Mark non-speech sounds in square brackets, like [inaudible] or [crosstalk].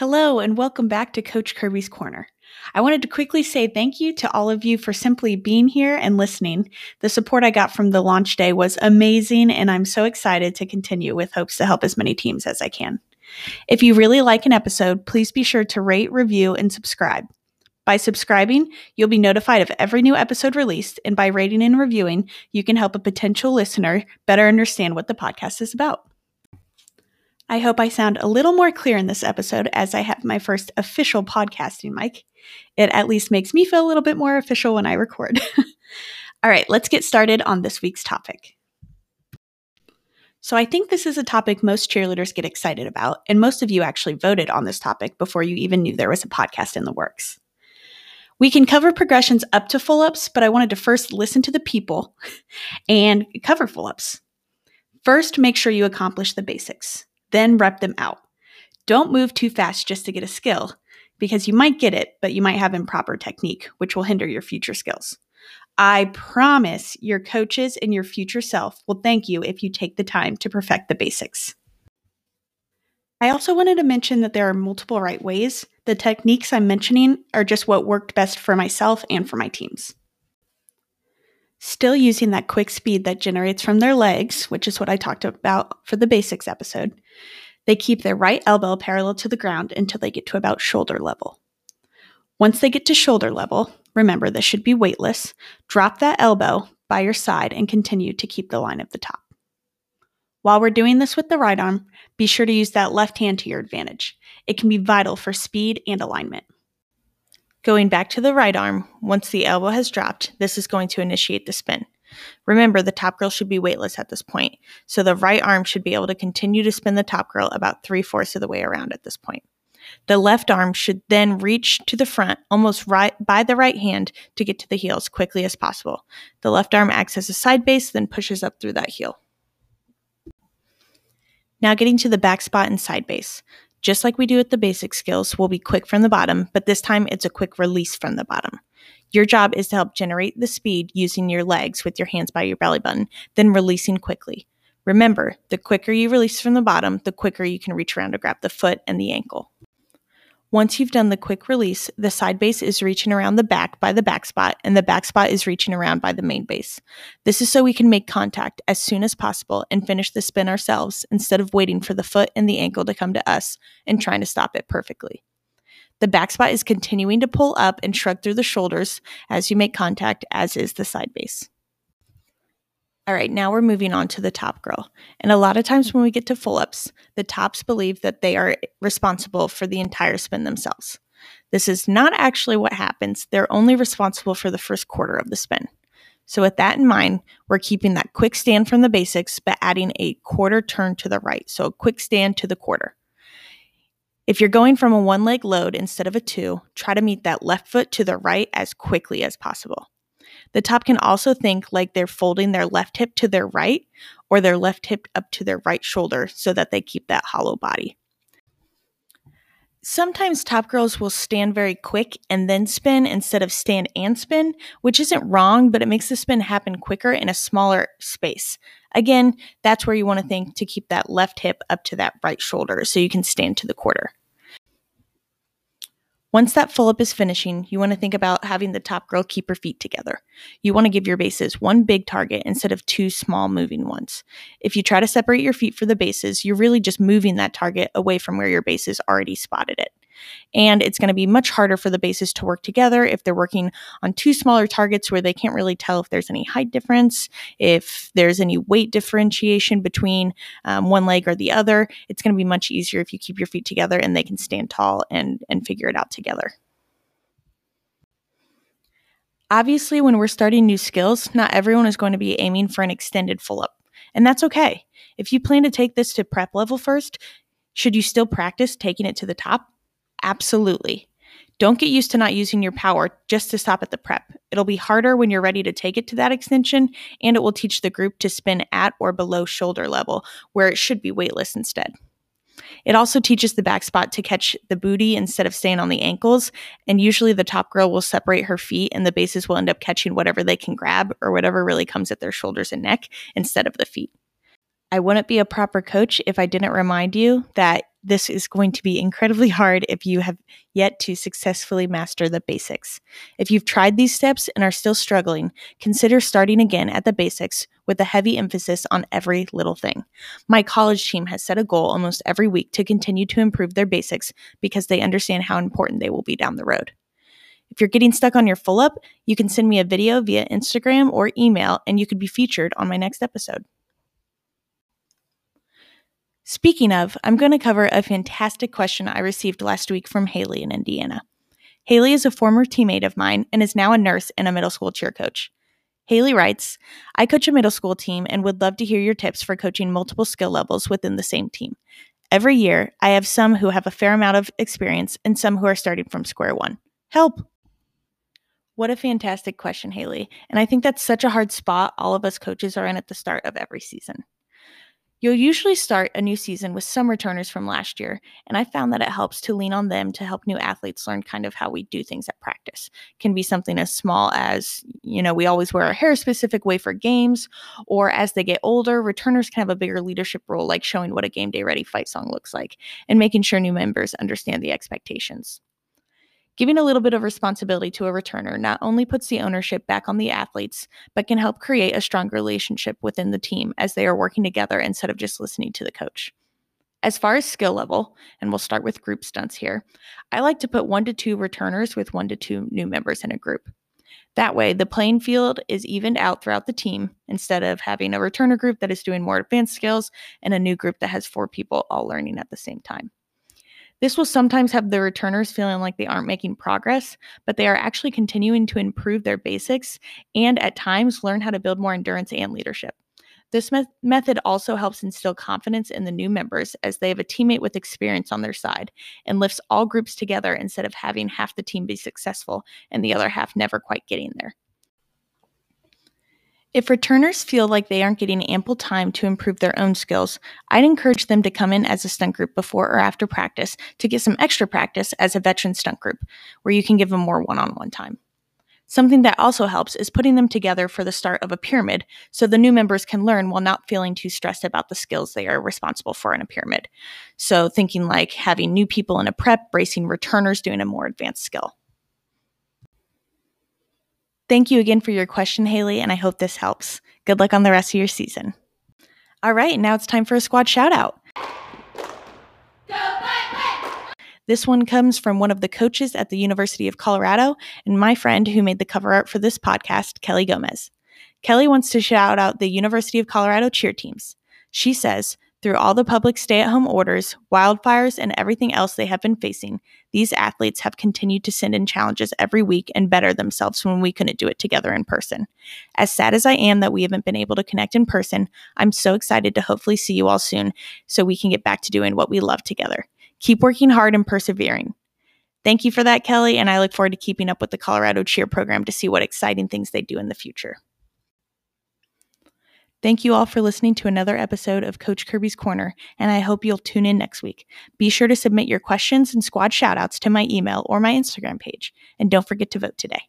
Hello, and welcome back to Coach Kirby's Corner. I wanted to quickly say thank you to all of you for simply being here and listening. The support I got from the launch day was amazing, and I'm so excited to continue with hopes to help as many teams as I can. If you really like an episode, please be sure to rate, review, and subscribe. By subscribing, you'll be notified of every new episode released, and by rating and reviewing, you can help a potential listener better understand what the podcast is about. I hope I sound a little more clear in this episode as I have my first official podcasting mic. It at least makes me feel a little bit more official when I record. [laughs] All right, let's get started on this week's topic. So, I think this is a topic most cheerleaders get excited about, and most of you actually voted on this topic before you even knew there was a podcast in the works. We can cover progressions up to full ups, but I wanted to first listen to the people [laughs] and cover full ups. First, make sure you accomplish the basics then rep them out. Don't move too fast just to get a skill, because you might get it, but you might have improper technique, which will hinder your future skills. I promise your coaches and your future self will thank you if you take the time to perfect the basics. I also wanted to mention that there are multiple right ways. The techniques I'm mentioning are just what worked best for myself and for my teams. Still using that quick speed that generates from their legs, which is what I talked about for the basics episode, they keep their right elbow parallel to the ground until they get to about shoulder level. Once they get to shoulder level, remember this should be weightless, drop that elbow by your side and continue to keep the line of the top. While we're doing this with the right arm, be sure to use that left hand to your advantage. It can be vital for speed and alignment. Going back to the right arm, once the elbow has dropped, this is going to initiate the spin. Remember, the top girl should be weightless at this point, so the right arm should be able to continue to spin the top girl about three fourths of the way around at this point. The left arm should then reach to the front almost right by the right hand to get to the heel as quickly as possible. The left arm acts as a side base, then pushes up through that heel. Now getting to the back spot and side base. Just like we do with the basic skills, we'll be quick from the bottom, but this time it's a quick release from the bottom. Your job is to help generate the speed using your legs with your hands by your belly button, then releasing quickly. Remember, the quicker you release from the bottom, the quicker you can reach around to grab the foot and the ankle. Once you've done the quick release, the side base is reaching around the back by the back spot, and the back spot is reaching around by the main base. This is so we can make contact as soon as possible and finish the spin ourselves instead of waiting for the foot and the ankle to come to us and trying to stop it perfectly. The back spot is continuing to pull up and shrug through the shoulders as you make contact, as is the side base. All right, now we're moving on to the top girl. And a lot of times when we get to full ups, the tops believe that they are responsible for the entire spin themselves. This is not actually what happens. They're only responsible for the first quarter of the spin. So, with that in mind, we're keeping that quick stand from the basics, but adding a quarter turn to the right. So, a quick stand to the quarter. If you're going from a one leg load instead of a two, try to meet that left foot to the right as quickly as possible. The top can also think like they're folding their left hip to their right or their left hip up to their right shoulder so that they keep that hollow body. Sometimes top girls will stand very quick and then spin instead of stand and spin, which isn't wrong, but it makes the spin happen quicker in a smaller space. Again, that's where you want to think to keep that left hip up to that right shoulder so you can stand to the quarter. Once that full up is finishing, you want to think about having the top girl keep her feet together. You want to give your bases one big target instead of two small moving ones. If you try to separate your feet for the bases, you're really just moving that target away from where your bases already spotted it. And it's going to be much harder for the bases to work together if they're working on two smaller targets where they can't really tell if there's any height difference, if there's any weight differentiation between um, one leg or the other. It's going to be much easier if you keep your feet together and they can stand tall and, and figure it out together. Obviously, when we're starting new skills, not everyone is going to be aiming for an extended full up, and that's okay. If you plan to take this to prep level first, should you still practice taking it to the top? Absolutely. Don't get used to not using your power just to stop at the prep. It'll be harder when you're ready to take it to that extension, and it will teach the group to spin at or below shoulder level, where it should be weightless instead. It also teaches the back spot to catch the booty instead of staying on the ankles, and usually the top girl will separate her feet, and the bases will end up catching whatever they can grab or whatever really comes at their shoulders and neck instead of the feet. I wouldn't be a proper coach if I didn't remind you that this is going to be incredibly [laughs] hard if you have yet to successfully master the basics. If you've tried these steps and are still struggling, consider starting again at the basics with a heavy emphasis on every little thing. My college team has set a goal almost every week to continue to improve their basics because they understand how important they will be down the road. If you're getting stuck on your full up, you can send me a video via Instagram or email and you could be featured on my next episode. Speaking of, I'm going to cover a fantastic question I received last week from Haley in Indiana. Haley is a former teammate of mine and is now a nurse and a middle school cheer coach. Haley writes, I coach a middle school team and would love to hear your tips for coaching multiple skill levels within the same team. Every year, I have some who have a fair amount of experience and some who are starting from square one. Help! What a fantastic question, Haley. And I think that's such a hard spot all of us coaches are in at the start of every season. You'll usually start a new season with some returners from last year, and I found that it helps to lean on them to help new athletes learn kind of how we do things at practice. It can be something as small as, you know, we always wear our hair a specific way for games, or as they get older, returners can have a bigger leadership role, like showing what a game day ready fight song looks like and making sure new members understand the expectations. Giving a little bit of responsibility to a returner not only puts the ownership back on the athletes, but can help create a strong relationship within the team as they are working together instead of just listening to the coach. As far as skill level, and we'll start with group stunts here, I like to put one to two returners with one to two new members in a group. That way, the playing field is evened out throughout the team instead of having a returner group that is doing more advanced skills and a new group that has four people all learning at the same time. This will sometimes have the returners feeling like they aren't making progress, but they are actually continuing to improve their basics and at times learn how to build more endurance and leadership. This me- method also helps instill confidence in the new members as they have a teammate with experience on their side and lifts all groups together instead of having half the team be successful and the other half never quite getting there. If returners feel like they aren't getting ample time to improve their own skills, I'd encourage them to come in as a stunt group before or after practice to get some extra practice as a veteran stunt group, where you can give them more one on one time. Something that also helps is putting them together for the start of a pyramid so the new members can learn while not feeling too stressed about the skills they are responsible for in a pyramid. So, thinking like having new people in a prep, bracing returners doing a more advanced skill. Thank you again for your question, Haley, and I hope this helps. Good luck on the rest of your season. All right, now it's time for a squad shout out. This one comes from one of the coaches at the University of Colorado and my friend who made the cover art for this podcast, Kelly Gomez. Kelly wants to shout out the University of Colorado cheer teams. She says, through all the public stay at home orders, wildfires, and everything else they have been facing, these athletes have continued to send in challenges every week and better themselves when we couldn't do it together in person. As sad as I am that we haven't been able to connect in person, I'm so excited to hopefully see you all soon so we can get back to doing what we love together. Keep working hard and persevering. Thank you for that, Kelly, and I look forward to keeping up with the Colorado Cheer program to see what exciting things they do in the future. Thank you all for listening to another episode of Coach Kirby's Corner, and I hope you'll tune in next week. Be sure to submit your questions and squad shoutouts to my email or my Instagram page, and don't forget to vote today.